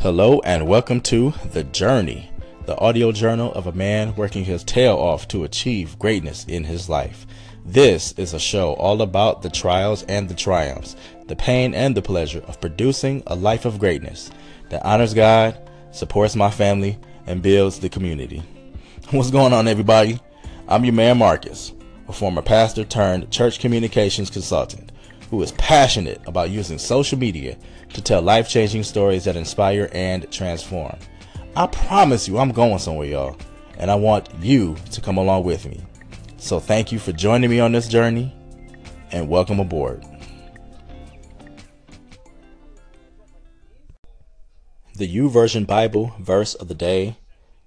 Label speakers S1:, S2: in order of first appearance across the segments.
S1: Hello and welcome to The Journey, the audio journal of a man working his tail off to achieve greatness in his life. This is a show all about the trials and the triumphs, the pain and the pleasure of producing a life of greatness that honors God, supports my family, and builds the community. What's going on, everybody? I'm your man, Marcus, a former pastor turned church communications consultant who is passionate about using social media to tell life changing stories that inspire and transform. I promise you, I'm going somewhere, y'all, and I want you to come along with me. So, thank you for joining me on this journey and welcome aboard. The YouVersion Bible verse of the day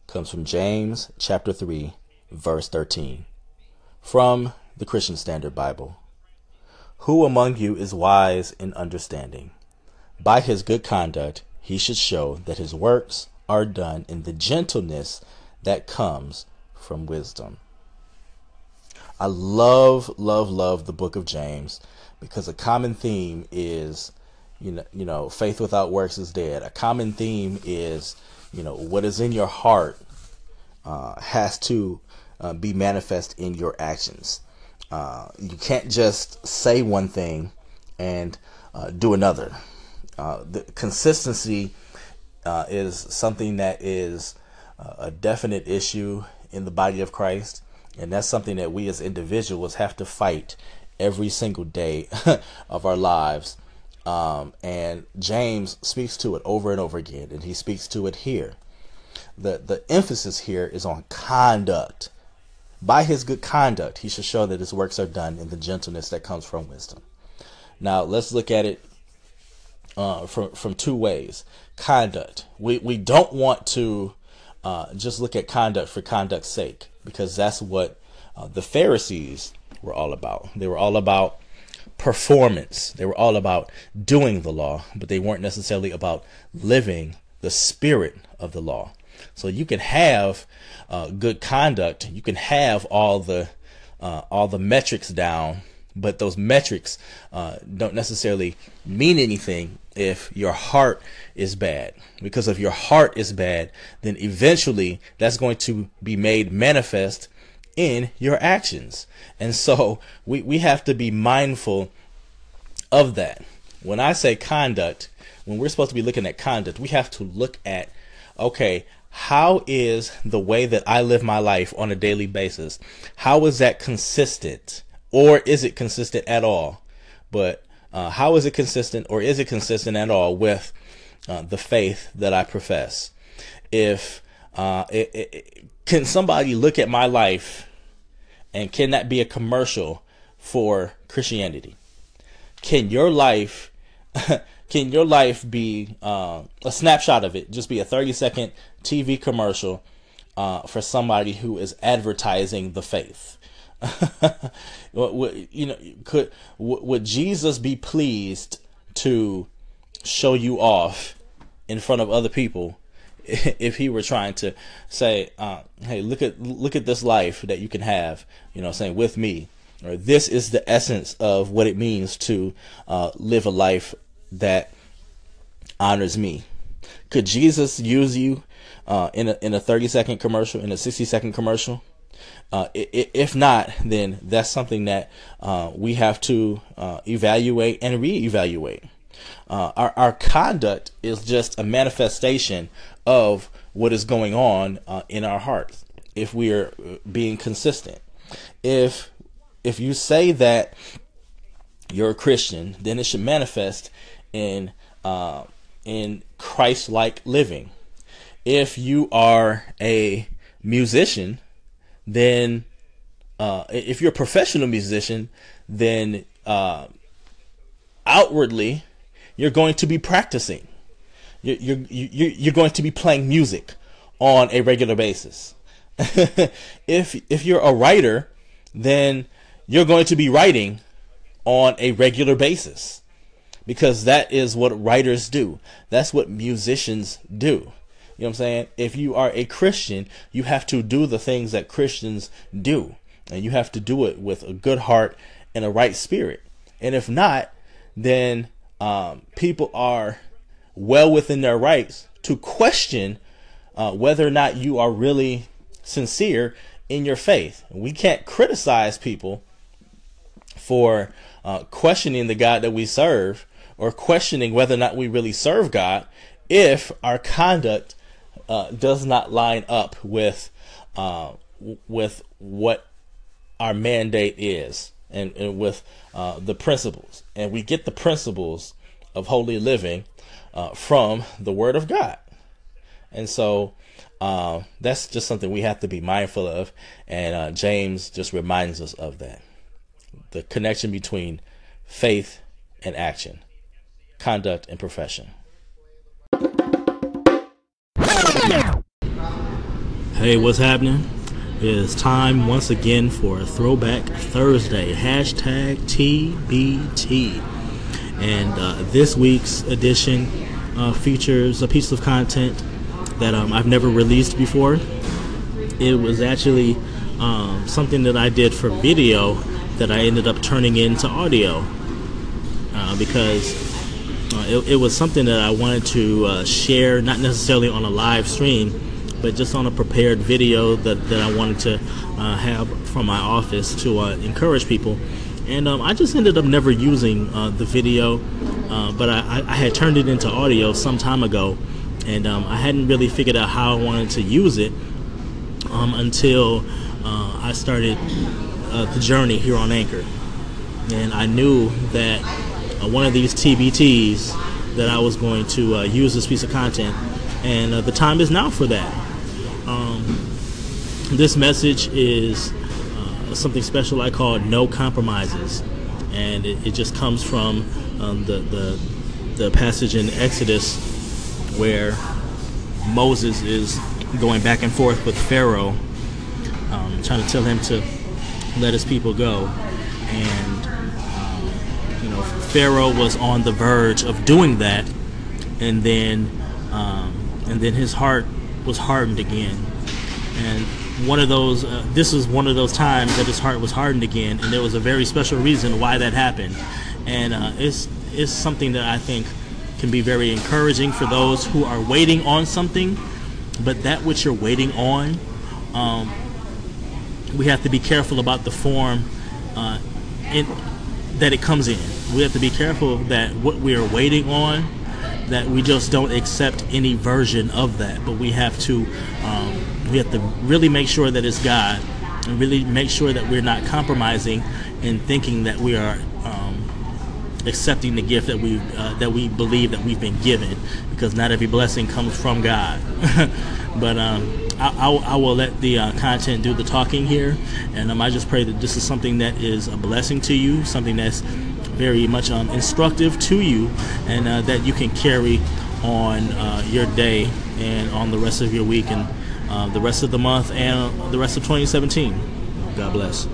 S1: comes from James chapter 3, verse 13, from the Christian Standard Bible. Who among you is wise in understanding? By his good conduct, he should show that his works are done in the gentleness that comes from wisdom. I love, love, love the book of James because a common theme is, you know, you know, faith without works is dead. A common theme is, you know, what is in your heart uh, has to uh, be manifest in your actions. Uh, you can't just say one thing and uh, do another. Uh, the consistency uh, is something that is uh, a definite issue in the body of Christ, and that's something that we as individuals have to fight every single day of our lives. Um, and James speaks to it over and over again, and he speaks to it here. The the emphasis here is on conduct. By his good conduct, he should show that his works are done in the gentleness that comes from wisdom. Now let's look at it uh, from from two ways. Conduct. We we don't want to uh, just look at conduct for conduct's sake because that's what uh, the Pharisees were all about. They were all about performance. They were all about doing the law, but they weren't necessarily about living the spirit of the law. So you can have uh, good conduct. You can have all the uh, all the metrics down but those metrics uh, don't necessarily mean anything if your heart is bad. Because if your heart is bad, then eventually that's going to be made manifest in your actions. And so we, we have to be mindful of that. When I say conduct, when we're supposed to be looking at conduct, we have to look at okay, how is the way that I live my life on a daily basis? How is that consistent? or is it consistent at all? But uh, how is it consistent, or is it consistent at all with uh, the faith that I profess? If uh, it, it, can somebody look at my life, and can that be a commercial for Christianity? Can your life, can your life be uh, a snapshot of it? Just be a thirty second TV commercial uh, for somebody who is advertising the faith. you know, could would Jesus be pleased to show you off in front of other people if he were trying to say, uh, "Hey, look at look at this life that you can have," you know, saying with me, or this is the essence of what it means to uh, live a life that honors me. Could Jesus use you uh, in a in a thirty second commercial, in a sixty second commercial? Uh, if not, then that's something that uh, we have to uh, evaluate and reevaluate. Uh, our, our conduct is just a manifestation of what is going on uh, in our hearts if we are uh, being consistent. If if you say that you're a Christian, then it should manifest in in Christ-like living. If you are a musician, then uh, if you're a professional musician, then uh, outwardly you're going to be practicing. You're, you're, you're going to be playing music on a regular basis. if if you're a writer, then you're going to be writing on a regular basis because that is what writers do. That's what musicians do. You know what I'm saying? If you are a Christian, you have to do the things that Christians do. And you have to do it with a good heart and a right spirit. And if not, then um, people are well within their rights to question uh, whether or not you are really sincere in your faith. We can't criticize people for uh, questioning the God that we serve or questioning whether or not we really serve God if our conduct uh, does not line up with uh, with what our mandate is and, and with uh, the principles. And we get the principles of holy living uh, from the Word of God. And so uh, that's just something we have to be mindful of. And uh, James just reminds us of that the connection between faith and action, conduct and profession. Hey, what's happening? It's time once again for Throwback Thursday. Hashtag TBT. And uh, this week's edition uh, features a piece of content that um, I've never released before. It was actually um, something that I did for video that I ended up turning into audio uh, because uh, it, it, was something that I wanted to uh, share, not necessarily on a live stream, but just on a prepared video that, that I wanted to uh, have from my office to uh, encourage people. And um, I just ended up never using uh, the video, uh, but I, I, had turned it into audio some time ago, and um, I hadn't really figured out how I wanted to use it um, until I started the journey here on Anchor. And I knew that one of these TBTs that I was going to use this piece of content, and the time is now for that. Um, this message is uh, something special I call No Compromises, and it, it just comes from um, the, the, the passage in Exodus where Moses is going back and forth with Pharaoh, um, trying to tell him to let his people go, and Pharaoh was on the verge of doing that, and then um, and then his heart was hardened again. And one of those, uh, this was one of those times that his heart was hardened again, and there was a very special reason why that happened. And uh, it's, it's something that I think can be very encouraging for those who are waiting on something, but that which you're waiting on, um, we have to be careful about the form uh, in, that it comes in. We have to be careful that what we are waiting on that we just don't accept any version of that, but we have to um, we have to really make sure that it's God, and really make sure that we're not compromising in thinking that we are um, accepting the gift that we uh, that we believe that we've been given, because not every blessing comes from God. but um, I, I, I, will let the uh, content do the talking here, and um, I just pray that this is something that is a blessing to you, something that's very much um, instructive to you and uh, that you can carry on uh, your day and on the rest of your week and uh, the rest of the month and the rest of 2017. God bless.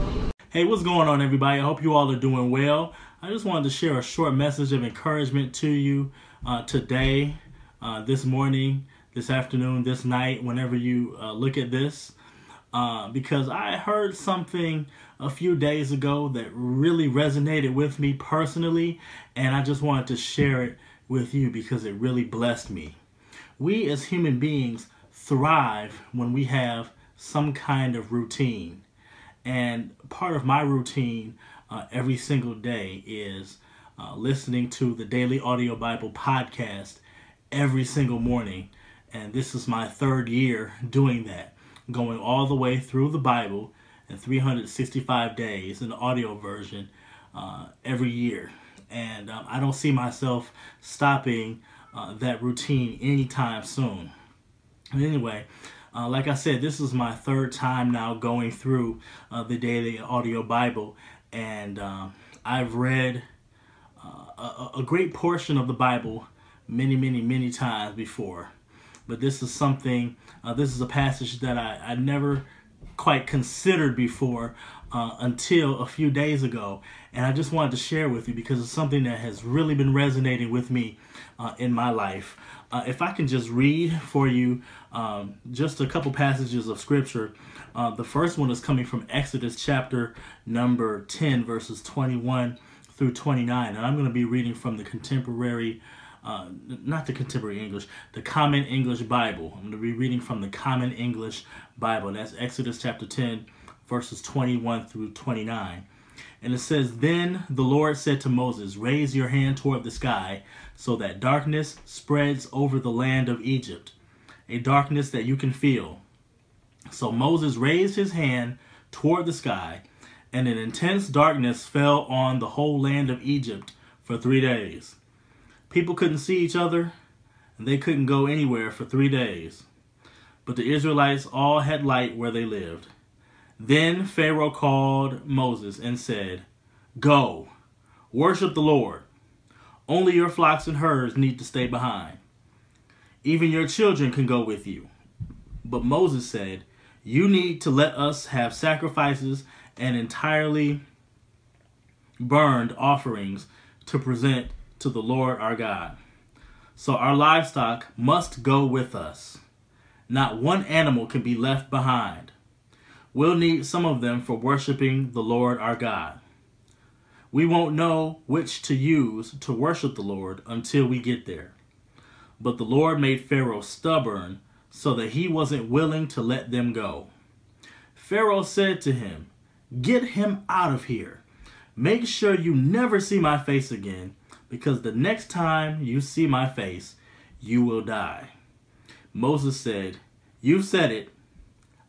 S1: Hey, what's going on, everybody? I hope you all are doing well. I just wanted to share a short message of encouragement to you uh, today, uh, this morning, this afternoon, this night, whenever you uh, look at this. because I heard something a few days ago that really resonated with me personally, and I just wanted to share it with you because it really blessed me. We as human beings thrive when we have some kind of routine. And part of my routine uh, every single day is uh, listening to the Daily Audio Bible podcast every single morning. And this is my third year doing that, going all the way through the Bible and 365 days, in an audio version uh, every year. And um, I don't see myself stopping uh, that routine anytime soon. And anyway, uh, like I said, this is my third time now going through uh, the daily audio Bible, and um, I've read uh, a, a great portion of the Bible many, many, many times before. But this is something, uh, this is a passage that I, I never quite considered before uh, until a few days ago. And I just wanted to share with you because it's something that has really been resonating with me uh, in my life. Uh, if I can just read for you um, just a couple passages of scripture. Uh, the first one is coming from Exodus chapter number 10, verses 21 through 29. And I'm going to be reading from the contemporary uh, not the contemporary English, the Common English Bible. I'm going to be reading from the Common English Bible. That's Exodus chapter 10, verses 21 through 29. And it says, Then the Lord said to Moses, Raise your hand toward the sky, so that darkness spreads over the land of Egypt, a darkness that you can feel. So Moses raised his hand toward the sky, and an intense darkness fell on the whole land of Egypt for three days. People couldn't see each other, and they couldn't go anywhere for three days. But the Israelites all had light where they lived. Then Pharaoh called Moses and said, Go, worship the Lord. Only your flocks and herds need to stay behind. Even your children can go with you. But Moses said, You need to let us have sacrifices and entirely burned offerings to present to the Lord our God. So our livestock must go with us. Not one animal can be left behind. We'll need some of them for worshiping the Lord our God. We won't know which to use to worship the Lord until we get there. But the Lord made Pharaoh stubborn so that he wasn't willing to let them go. Pharaoh said to him, Get him out of here. Make sure you never see my face again because the next time you see my face, you will die. Moses said, You've said it.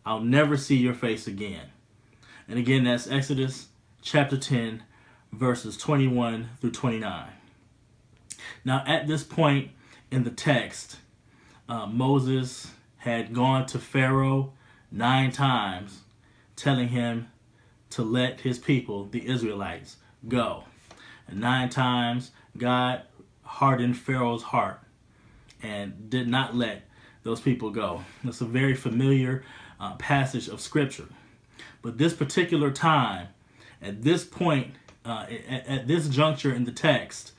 S1: I'll never see your face again. And again, that's Exodus chapter 10, verses 21 through 29. Now, at this point in the text, uh, Moses had gone to Pharaoh nine times, telling him to let his people, the Israelites, go. And nine times God hardened Pharaoh's heart and did not let those people go. That's a very familiar uh, passage of scripture. But this particular time, at this point, uh, at, at, this juncture in the text,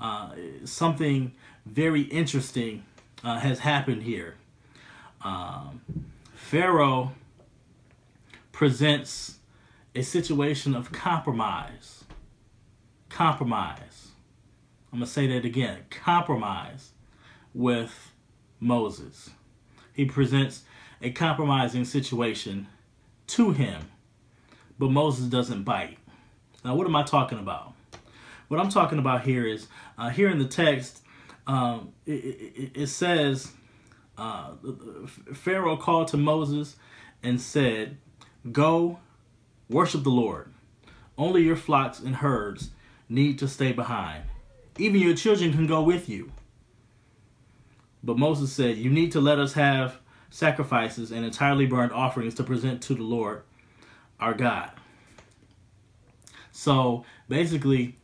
S1: uh, something very interesting uh, has happened here. Um, Pharaoh presents a situation of compromise. Compromise I'm going to say that again compromise with Moses. He presents a compromising situation to him, but Moses doesn't bite. Now, what am I talking about? What I'm talking about here is uh, here in the text, um, it, it, it, says uh, Pharaoh called to Moses and said, Go worship the Lord. Only your flocks and herds need to stay behind. Even your children can go with you. But Moses said, You need to let us have sacrifices and entirely burned offerings to present to the Lord our God. So basically,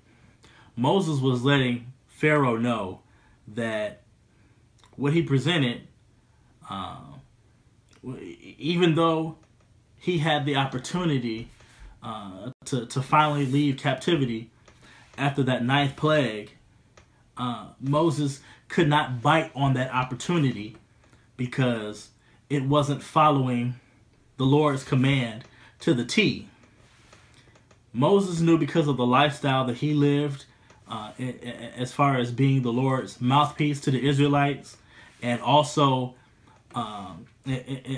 S1: Moses was letting Pharaoh know that what he presented, uh, even though he had the opportunity uh, to, to finally leave captivity after that ninth plague, uh, Moses could not bite on that opportunity because it wasn't following the Lord's command to the T. Moses knew because of the lifestyle that he lived, uh, as far as being the Lord's mouthpiece to the Israelites, and also, um,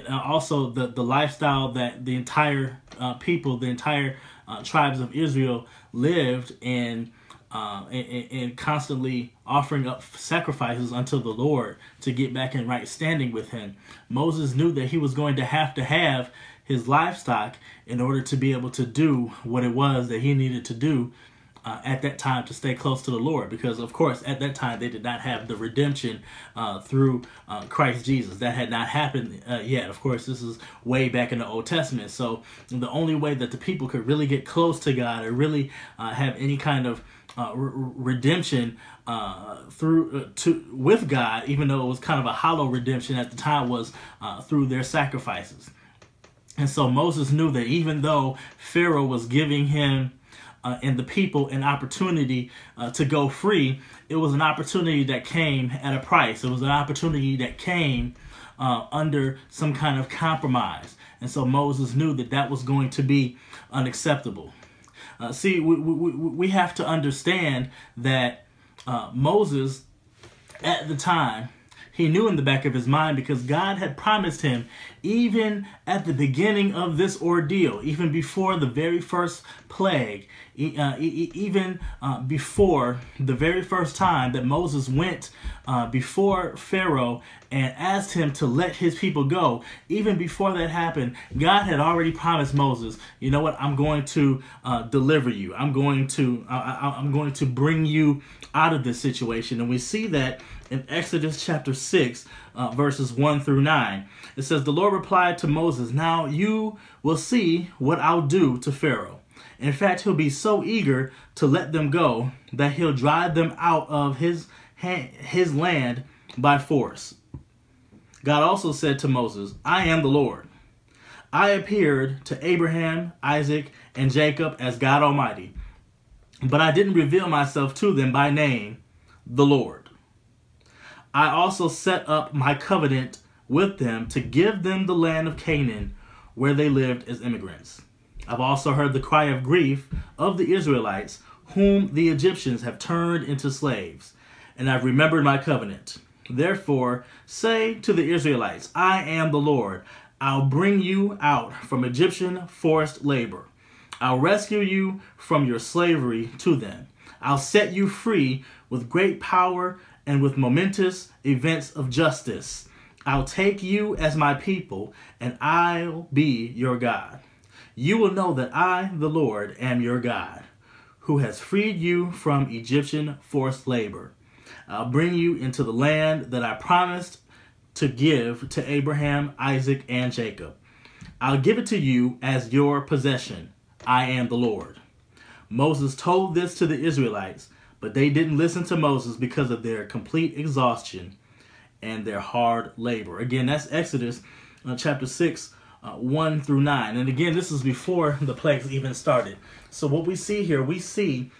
S1: also the the lifestyle that the entire uh, people, the entire uh, tribes of Israel lived in uh, and, and, constantly offering up sacrifices unto the Lord to get back in right standing with Him. Moses knew that he was going to have to have his livestock in order to be able to do what it was that he needed to do uh, at that time to stay close to the Lord. Because, of course, at that time they did not have the redemption uh, through uh, Christ Jesus. That had not happened uh, yet. Of course, this is way back in the Old Testament. So, the only way that the people could really get close to God or really have any kind of uh, re- redemption uh, through uh, to with God, even though it was kind of a hollow redemption at the time, was uh, through their sacrifices. And so Moses knew that even though Pharaoh was giving him uh, and the people an opportunity uh, to go free, it was an opportunity that came at a price. It was an opportunity that came under some kind of compromise. And so Moses knew that that was going to be unacceptable. Uh, see, we, we, we have to understand that uh, Moses at the time, he knew in the back of his mind because God had promised him, even at the beginning of this ordeal, even before the very first plague, uh, even uh, before the very first time that Moses went uh, before Pharaoh and asked him to let his people go, even before that happened, God had already promised Moses, you know what, I'm going to deliver you. I'm going to, I'm going to bring you out of this situation. And we see that in Exodus chapter 6, uh, verses 1 through 9. It says, The Lord replied to Moses, Now you will see what I'll do to Pharaoh. In fact, he'll be so eager to let them go that he'll drive them out of his, his land by force. God also said to Moses, I am the Lord. I appeared to Abraham, Isaac, and Jacob as God Almighty, but I didn't reveal myself to them by name, the Lord. I also set up my covenant with them to give them the land of Canaan where they lived as immigrants. I've also heard the cry of grief of the Israelites, whom the Egyptians have turned into slaves, and I've remembered my covenant. Therefore, say to the Israelites, I am the Lord. I'll bring you out from Egyptian forced labor. I'll rescue you from your slavery to them. I'll set you free with great power and with momentous events of justice. I'll take you as my people, and I'll be your God you will know that I, the Lord, am your God, who has freed you from Egyptian forced labor. I'll bring you into the land that I promised to give to Abraham, Isaac, and Jacob. I'll give it to you as your possession. I am the Lord. Moses told this to the Israelites, but they didn't listen to Moses because of their complete exhaustion and their hard labor. Again, that's Exodus uh, chapter 6, uh, 1 through 9. And again, this is before the plagues even started. So what we see here, we see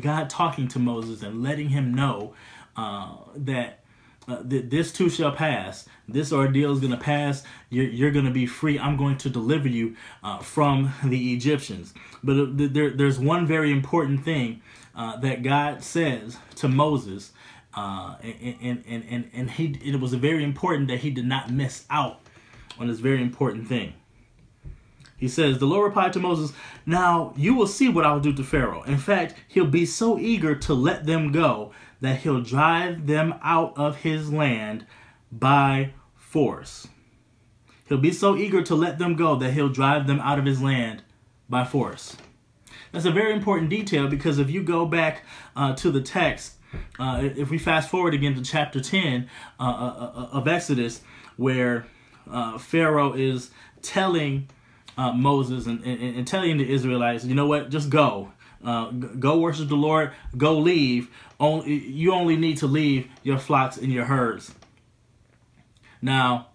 S1: God talking to Moses and letting him know uh, that uh, th- this too shall pass. This ordeal is going to pass. You're, you're going to be free. I'm going to deliver you uh, from the Egyptians. But uh, there, there's one very important thing uh, that God says to Moses. Uh, and, and, and, and he, it was very important that he did not miss out on this very important thing. He says, The Lord replied to Moses, Now you will see what I will do to Pharaoh. In fact, he'll be so eager to let them go that he'll drive them out of his land by force. He'll be so eager to let them go that he'll drive them out of his land by force. That's a very important detail because if you go back uh, to the text, uh, if we fast forward again to chapter 10 uh, uh, uh of Exodus, where uh, Pharaoh is telling Moses and, and, and, telling the Israelites, you know what, just go. Go worship the Lord. Go leave. Only you only need to leave your flocks and your herds. Now,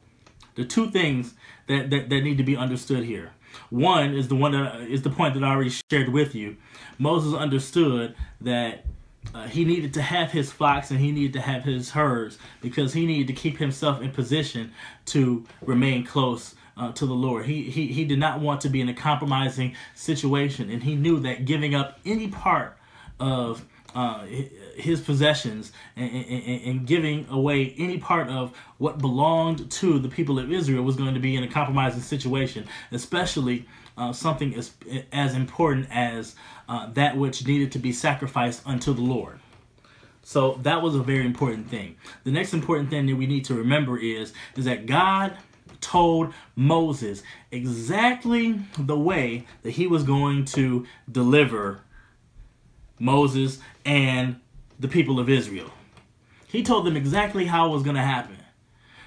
S1: the two things that, that, that need to be understood here. One is the one that is the point that I already shared with you. Moses understood that uh, he needed to have his flocks and he needed to have his herds because he needed to keep himself in position to remain close uh, to the Lord. He, he, he did not want to be in a compromising situation, and he knew that giving up any part of uh, his possessions and, and, and, giving away any part of what belonged to the people of Israel was going to be in a compromising situation, especially uh, something as, as important as uh, that which needed to be sacrificed unto the Lord. So that was a very important thing. The next important thing that we need to remember is, is that God told Moses exactly the way that he was going to deliver Moses and the people of Israel. He told them exactly how it was going to happen.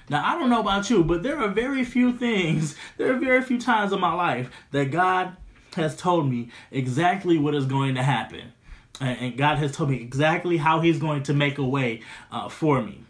S1: Now, I don't know about you, but there are very few things, there are very few times in my life that God has told me exactly what is going to happen. And God has told me exactly how He's going to make a way uh, for me.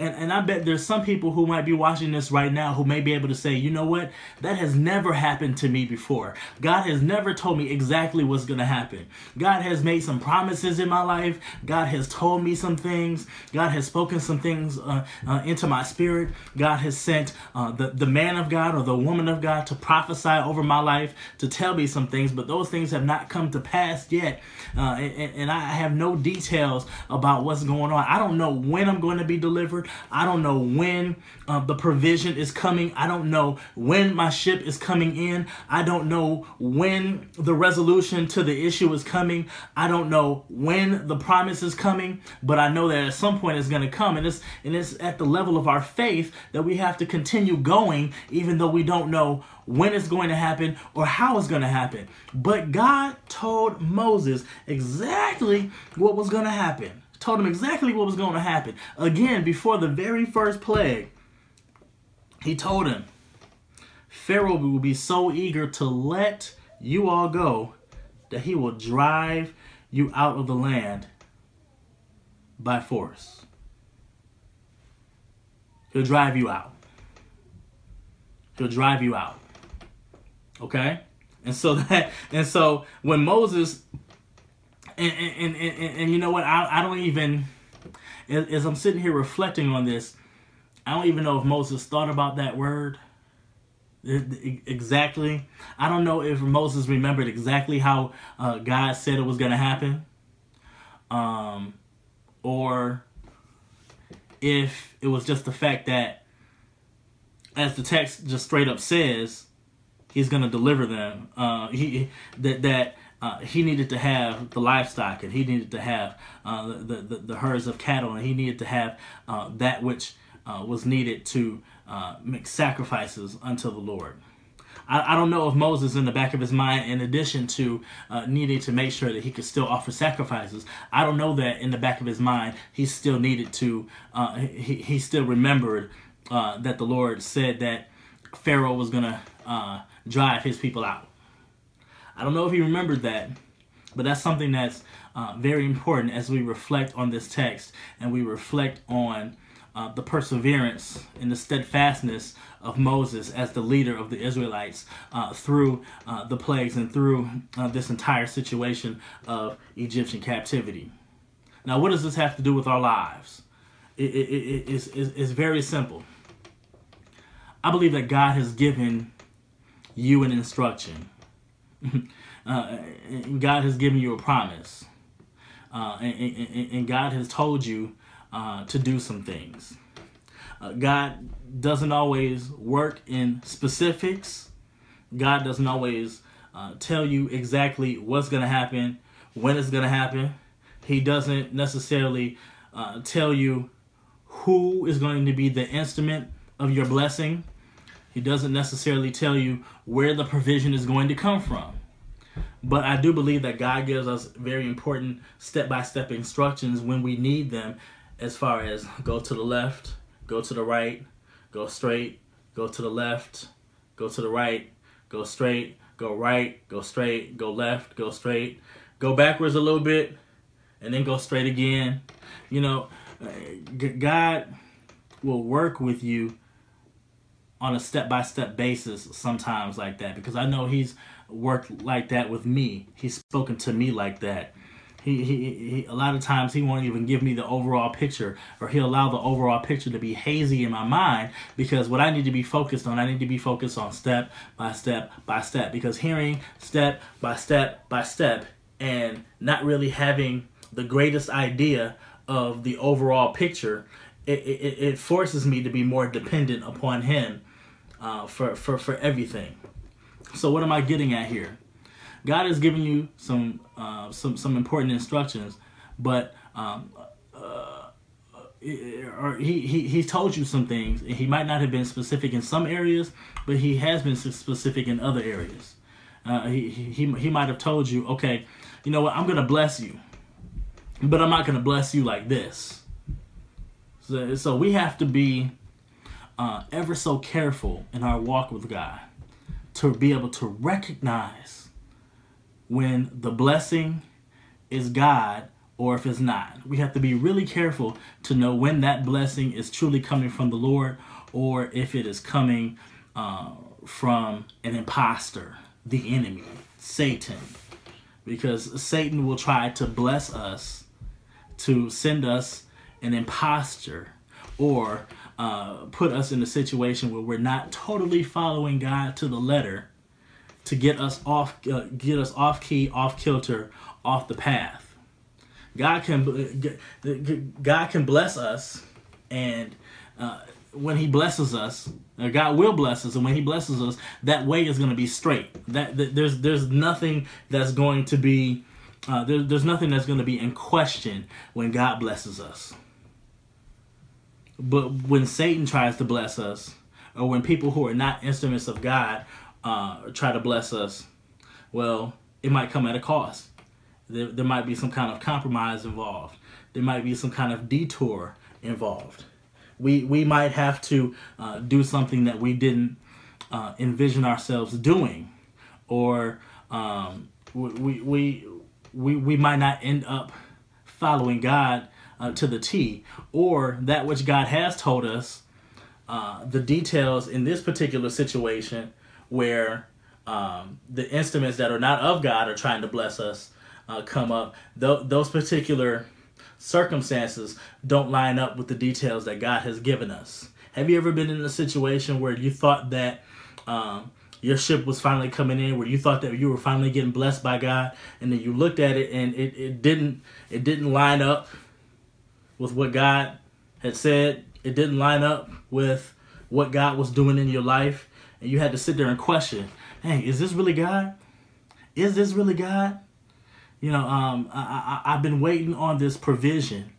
S1: And, and I bet there's some people who might be watching this right now who may be able to say, you know what? That has never happened to me before. God has never told me exactly what's going to happen. God has made some promises in my life. God has told me some things. God has spoken some things uh, uh, into my spirit. God has sent uh, the, the man of God or the woman of God to prophesy over my life, to tell me some things, but those things have not come to pass yet. Uh, and, and I have no details about what's going on. I don't know when I'm going to be delivered. I don't know when uh, the provision is coming. I don't know when my ship is coming in. I don't know when the resolution to the issue is coming. I don't know when the promise is coming, but I know that at some point it's going to come. And it's, and it's at the level of our faith that we have to continue going, even though we don't know when it's going to happen or how it's going to happen. But God told Moses exactly what was going to happen told him exactly what was going to happen. Again, before the very first plague, he told him, Pharaoh will be so eager to let you all go that he will drive you out of the land by force. He'll drive you out. He'll drive you out. Okay? And so that and so when Moses and and, and, you know what? I, I don't even, as I'm sitting here reflecting on this, I don't even know if Moses thought about that word exactly. I don't know if Moses remembered exactly how uh, God said it was going to happen, um, or if it was just the fact that, as the text just straight up says, he's going to deliver them. Uh, he that that uh, he needed to have the livestock and he needed to have uh, the, the, the, herds of cattle and he needed to have uh, that which uh, was needed to uh, make sacrifices unto the Lord. I, I, don't know if Moses, in the back of his mind, in addition to uh, needing to make sure that he could still offer sacrifices, I don't know that in the back of his mind he still needed to, he, he still remembered that the Lord said that Pharaoh was going to drive his people out. I don't know if he remembered that, but that's something that's uh, very important as we reflect on this text and we reflect on uh, the perseverance and the steadfastness of Moses as the leader of the Israelites uh, through uh, the plagues and through uh, this entire situation of Egyptian captivity. Now, what does this have to do with our lives? It, it, it, it's, it's very simple. I believe that God has given you an instruction uh, God has given you a promise. Uh, and, and, and, God has told you uh, to do some things. Uh, God doesn't always work in specifics. God doesn't always uh, tell you exactly what's going to happen, when it's going to happen. He doesn't necessarily uh, tell you who is going to be the instrument of your blessing. He doesn't necessarily tell you where the provision is going to come from. But I do believe that God gives us very important step by step instructions when we need them, as far as go to the left, go to the right, go straight, go to the left, go to the right, go straight, go right, go straight, go left, go straight, go backwards a little bit, and then go straight again. You know, uh, God will work with you on a step by step basis sometimes like that because I know He's worked like that with me. He's spoken to me like that. He, he, he, a lot of times he won't even give me the overall picture or he'll allow the overall picture to be hazy in my mind because what I need to be focused on, I need to be focused on step by step by step because hearing step by step by step and not really having the greatest idea of the overall picture, it, it, it forces me to be more dependent upon him uh, for, for, for everything. So what am I getting at here? God has given you some uh, some some important instructions, but um, uh, or he, he he told you some things. He might not have been specific in some areas, but he has been specific in other areas. Uh, he, he he might have told you, okay, you know what? I'm gonna bless you, but I'm not gonna bless you like this. So so we have to be uh, ever so careful in our walk with God to be able to recognize when the blessing is God
S2: or if it's not. We have to be really careful to know when that blessing is truly coming from the Lord or if it is coming uh, from an impostor, the enemy, Satan. Because Satan will try to bless us to send us an impostor or uh, put us in a situation where we're not totally following God to the letter to get us off, uh, get us off key, off kilter, off the path. God can, God can bless us, and uh, when He blesses us, uh, God will bless us, and when He blesses us, that way is going to be straight. That, that there's there's nothing that's going to be uh, there, there's nothing that's going to be in question when God blesses us. But when Satan tries to bless us, or when people who are not instruments of God uh, try to bless us, well, it might come at a cost. There, there might be some kind of compromise involved. There might be some kind of detour involved. We, we might have to uh, do something that we didn't uh, envision ourselves doing, or um, we, we, we, we might not end up following God uh, to the T, or that which God has told us, uh, the details in this particular situation where um, the instruments that are not of God are trying to bless us uh, come up. Th- those particular circumstances don't line up with the details that God has given us. Have you ever been in a situation where you thought that um, your ship was finally coming in, where you thought that you were finally getting blessed by God, and then you looked at it and it, it didn't it didn't line up with what God had said. It didn't line up with what God was doing in your life. And you had to sit there and question, hey, is this really God? Is this really God? You know, um, I, I, I've been waiting on this provision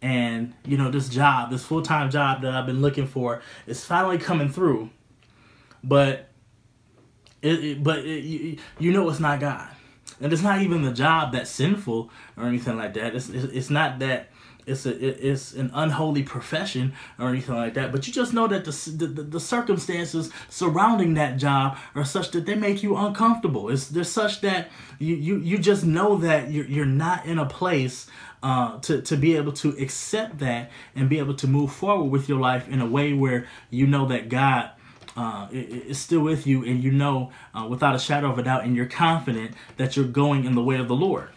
S2: and you know this job this full-time job that i've been looking for is finally coming through but it, it but it, you, you know it's not god and it's not even the job that's sinful or anything like that it's, it's not that it's a it's an unholy profession or anything like that but you just know that the, the, the circumstances surrounding that job are such that they make you uncomfortable it's they're such that you you, you just know that you're, you're not in a place uh, to, to be able to accept that and be able to move forward with your life in a way where you know that God uh, is still with you and you know uh, without a shadow of a doubt and you're confident that you're going in the way of the Lord.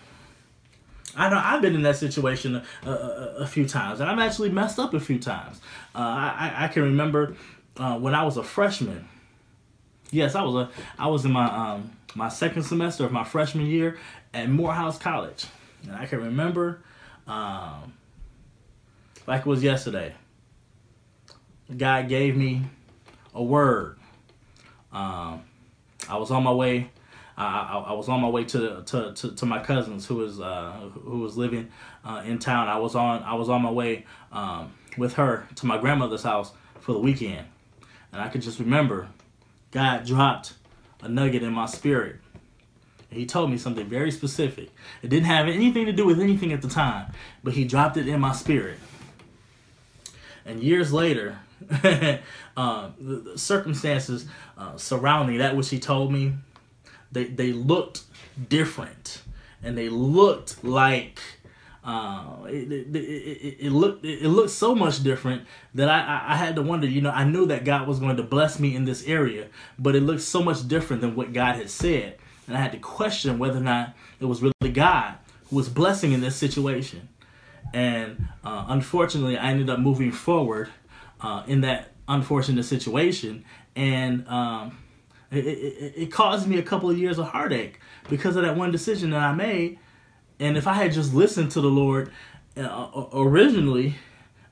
S2: I know I've been in that situation a, a, a, few times, and I've actually messed up a few times. Uh, I, I can remember uh, when I was a freshman. Yes, I was a I was in my um, my second semester of my freshman year at Morehouse College, and I can remember um, like it was yesterday. God gave me a word. Um, I was on my way I, I, was on my way to, to, to, to my cousins who was uh, who was living uh, in town. I was on I was on my way um, with her to my grandmother's house for the weekend, and I could just remember God dropped a nugget in my spirit. And He told me something very specific. It didn't have anything to do with anything at the time, but he dropped it in my spirit. And years later, uh, the, the, circumstances uh, surrounding that which he told me they they looked different. And they looked like uh, it, it, it, it, looked it looked so much different that I, I had to wonder you know I knew that God was going to bless me in this area but it looked so much different than what God had said. And I had to question whether or not it was really God who was blessing in this situation. And uh, unfortunately I ended up moving forward uh, in that unfortunate situation. And um, it, it, it caused me a couple of years of heartache because of that one decision that I made. And if I had just listened to the Lord uh, originally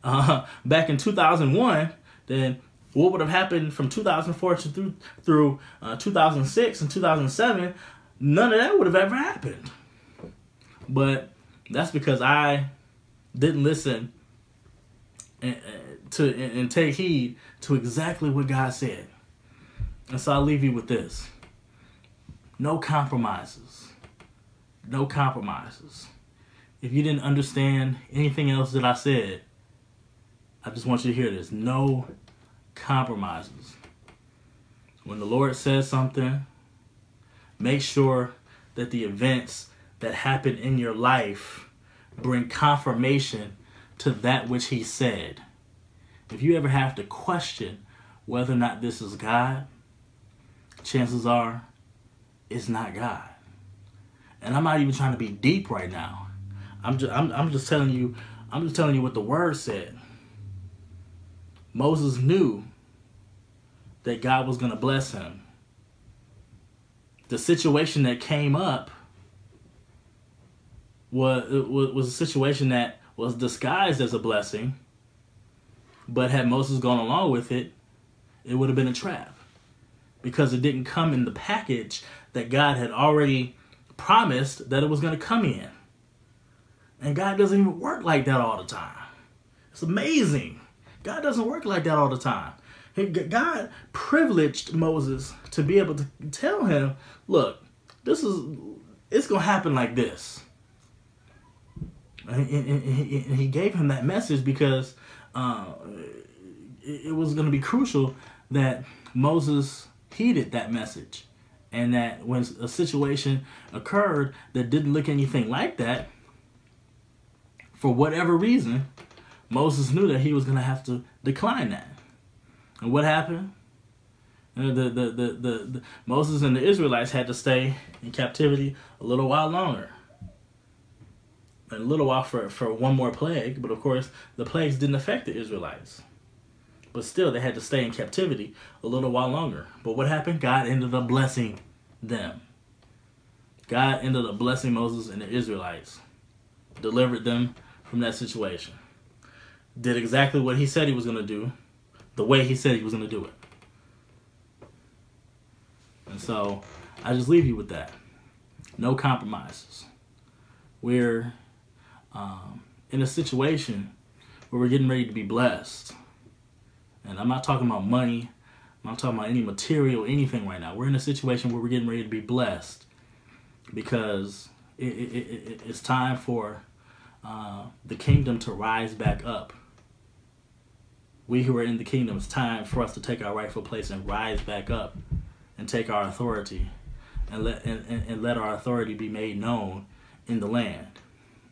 S2: uh, back in 2001, then what would have happened from 2004 to through through uh, 2006 and 2007? None of that would have ever happened. But that's because I didn't listen and, to and take heed to exactly what God said. And so I'll leave you with this no compromises. No compromises. If you didn't understand anything else that I said, I just want you to hear this. No compromises. When the Lord says something, make sure that the events that happen in your life bring confirmation to that which he said. If you ever have to question whether or not this is God, chances are it's not God. And I'm not even trying to be deep right now. I'm just I'm, I'm just telling you I'm just telling you what the word said. Moses knew that God was going to bless him. The situation that came up was was a situation that was disguised as a blessing, but had Moses gone along with it, it would have been a trap because it didn't come in the package that God had already promised that it was going to come in. And God doesn't even work like that all the time. It's amazing. God doesn't work like that all the time. God privileged Moses to be able to tell him, look, this is, it's going to happen like this. And, he gave him that message because uh, it was going to be crucial that Moses heeded that message. And that when a situation occurred that didn't look anything like that, for whatever reason, Moses knew that he was going to have to decline that. And what happened? The, the, the, the, the, Moses and the Israelites had to stay in captivity a little while longer. a little while for, for one more plague, but of course, the plagues didn't affect the Israelites. But still, they had to stay in captivity a little while longer. But what happened? God ended up blessing them. God ended up blessing Moses and the Israelites, delivered them from that situation. Did exactly what he said he was going to do, the way he said he was going to do it. And so I just leave you with that. No compromises. We're um, in a situation where we're getting ready to be blessed. And I'm not talking about money. I'm not talking about any material, anything right now. We're in a situation where we're getting ready to be blessed because it, it, it, it's time for uh, the kingdom to rise back up. We who are in the kingdom, it's time for us to take our rightful place and rise back up and take our authority and let and, and, and let our authority be made known in the land.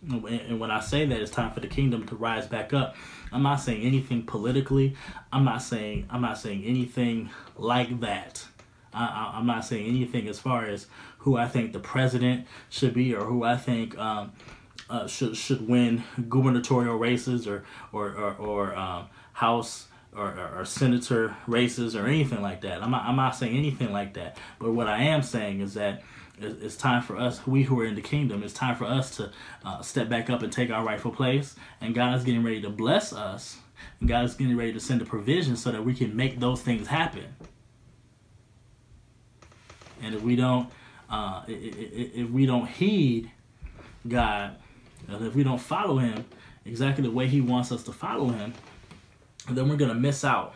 S2: And when I say that it's time for the kingdom to rise back up, I'm not saying anything politically. I'm not saying I'm not saying anything like that. I, am not saying anything as far as who I think the president should be or who I think um, uh, should should win gubernatorial races or or or, or um, house or, or, or, senator races or anything like that. I'm not, I'm not saying anything like that. But what I am saying is that it's time for us, we who are in the kingdom, it's time for us to uh, step back up and take our rightful place. And God is getting ready to bless us. And God is getting ready to send a provision so that we can make those things happen. And if we don't, uh, if we don't heed God, if we don't follow Him exactly the way He wants us to follow Him, then we're gonna miss out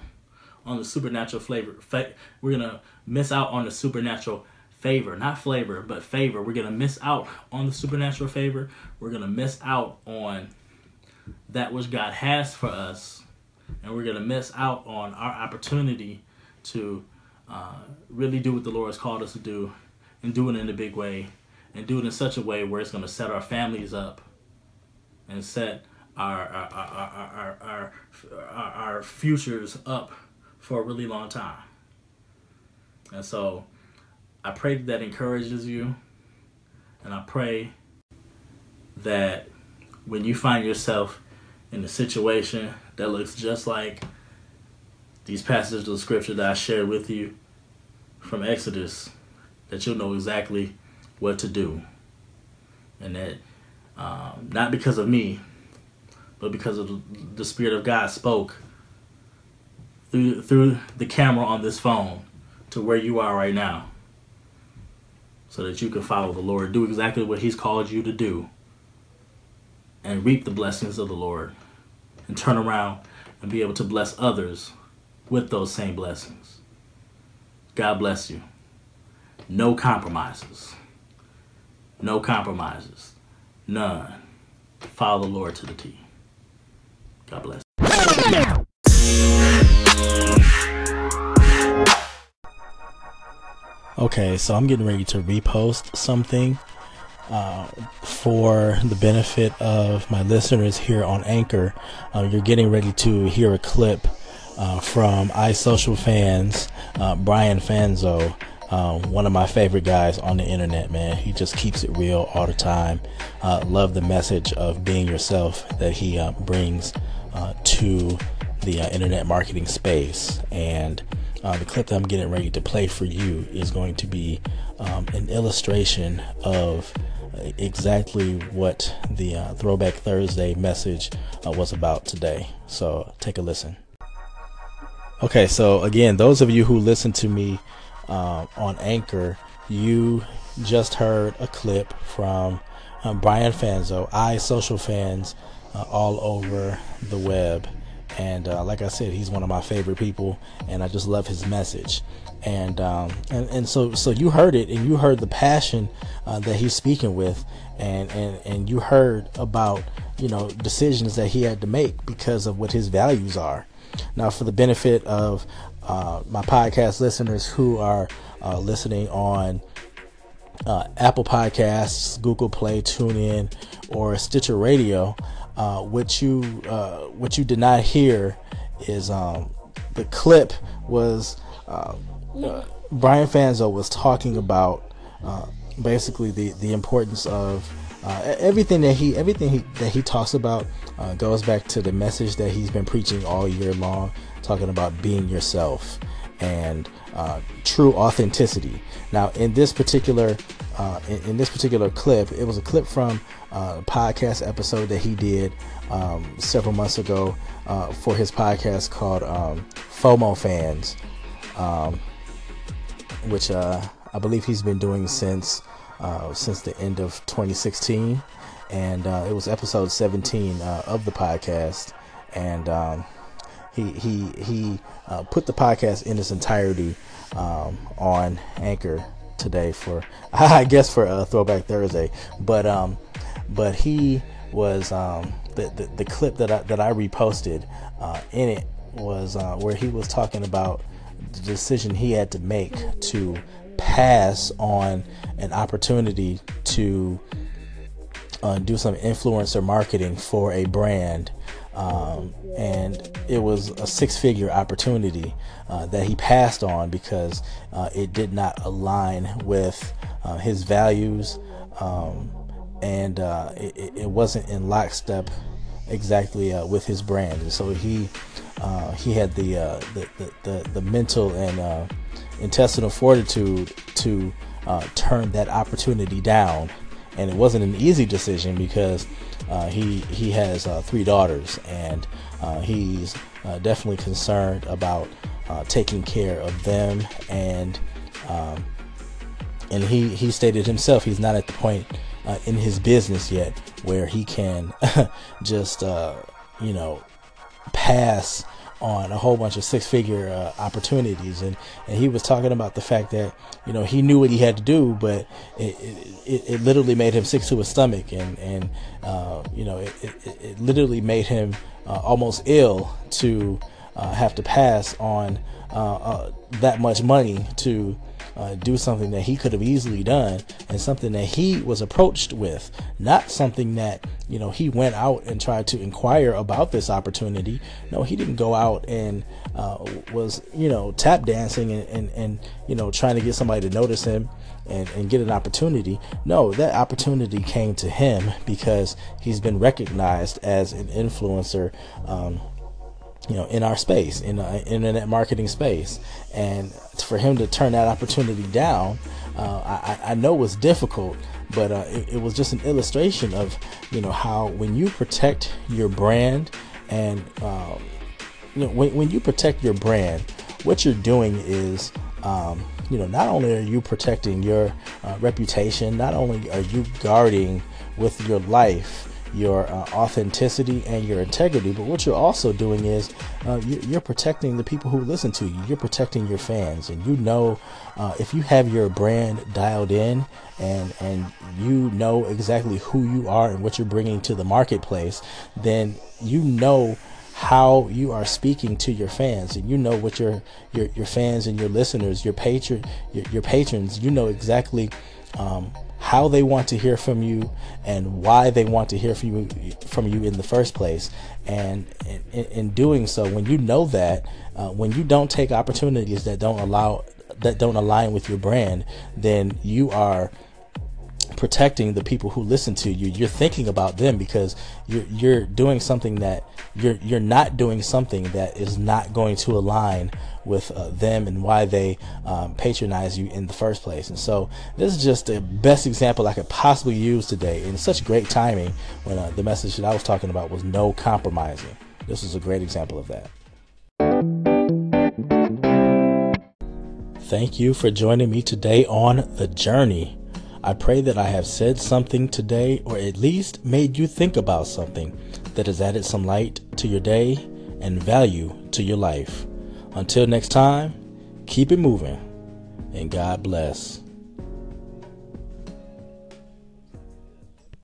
S2: on the supernatural flavor. We're gonna miss out on the supernatural favor, not flavor, but favor. We're going to miss out on the supernatural favor. We're going to miss out on that which God has for us. And we're going to miss out on our opportunity to uh, really do what the Lord has called us to do and do it in a big way and do it in such a way where it's going to set our families up and set our our, our, our, our, our futures up for a really long time. And so I pray that, encourages you. And I pray that when you find yourself in a situation that looks just like these passages of scripture that I shared with you from Exodus, that you'll know exactly what to do. And that um, not because of me, but because of the Spirit of God spoke through, through the camera on this phone to where you are right now so that you can follow the Lord, do exactly what He's called you to do, and reap the blessings of the Lord, and turn around and be able to bless others with those same blessings. God bless you. No compromises. No compromises. None. Follow the Lord to the T. God bless.
S1: Okay, so I'm getting ready to repost something uh, for the benefit of my listeners here on Anchor, uh, you're getting ready to hear a clip uh, from iSocialFanz, uh, Brian Fanzo, uh, one of my favorite guys on the internet, man. He just keeps it real all the time. Uh, love the message of being yourself that he brings to the internet marketing space. And the clip that I'm getting ready to play for you is going to be um, an illustration of exactly what the uh, Throwback Thursday message uh, was about today. So take a listen. Okay, so again, those of you who listen to me uh, on Anchor, you just heard a clip from um, Brian Fanzo, iSocialFanz, uh, all over the web. And uh, like I said, he's one of my favorite people, and I just love his message. And um, and and so so you heard it and you heard the passion uh, that he's speaking with and and and you heard about you know decisions that he had to make because of what his values are. Now for the benefit of uh, my podcast listeners who are uh, listening on uh, Apple Podcasts, Google Play, TuneIn, or Stitcher Radio, uh, what you uh, what you did not hear is um, the clip was uh, Brian Fanzo was talking about uh, basically the, the importance of uh, everything that he everything he, that he talks about uh, goes back to the message that he's been preaching all year long, talking about being yourself and uh, true authenticity. Now, in this particular uh, in, in, this particular clip, it was a clip from a podcast episode that he did um, several months ago for his podcast called um, FOMO Fanz. Um, which uh, I believe he's been doing since uh, since the end of 2016, and uh, it was episode 17 uh, of the podcast, and um, he he he uh, put the podcast in its entirety um, on Anchor today for I guess for a Throwback Thursday, but um, but he was um, the, the, the clip that I that I reposted uh, in it was where he was talking about the decision he had to make to pass on an opportunity to uh, do some influencer marketing for a brand. Um, and it was a six figure opportunity uh, that he passed on because uh, it did not align with uh, his values um, and uh, it, it, wasn't in lockstep exactly uh, with his brand. And so he uh, he had the, uh, the, the, the, the mental and uh, intestinal fortitude to uh, turn that opportunity down. And it wasn't an easy decision because he he has three daughters and he's definitely concerned about taking care of them and um, and he he stated himself he's not at the point in his business yet where he can just you know pass on a whole bunch of six figure uh, opportunities. And, and he was talking about the fact that you know he knew what he had to do but it, it, it literally made him sick to his stomach. And and uh, you know it, it, it, literally made him uh, almost ill to uh, have to pass on uh, uh, that much money to uh, do something that he could have easily done and something that he was approached with, not something that, you know, he went out and tried to inquire about this opportunity. No, he didn't go out and uh, was, you know, tap dancing and, and, and, you know, trying to get somebody to notice him and, and get an opportunity. No, that opportunity came to him because he's been recognized as an influencer. Um, you know, in our space, in the internet marketing space, and for him to turn that opportunity down, uh, I, I, know was difficult, but uh, it, it, was just an illustration of, you know, how when you protect your brand, and um, you know, when, when you protect your brand, what you're doing is, um, you know, not only are you protecting your uh, reputation, not only are you guarding with your life your uh, authenticity and your integrity. But what you're also doing is uh, you, are protecting the people who listen to you. You're protecting your fans, and you know uh, if you have your brand dialed in and and you know exactly who you are and what you're bringing to the marketplace, then you know how you are speaking to your fans and you know what your your, your fans and your listeners your patron your, your patrons you know exactly um, how they want to hear from you and why they want to hear from you from you in the first place. And in, in doing so, when you know that, uh, when you don't take opportunities that don't allow that don't align with your brand, then you are protecting the people who listen to you. You're thinking about them because you're you're doing something that you're you're not doing something that is not going to align with uh, them and why they um, patronize you in the first place. And so this is just the best example I could possibly use today. And such great timing when uh, the message that I was talking about was no compromising. This is a great example of that. Thank you for joining me today on The Journey. I pray that I have said something today, or at least made you think about something that has added some light to your day and value to your life. Until next time, keep it moving, and God bless.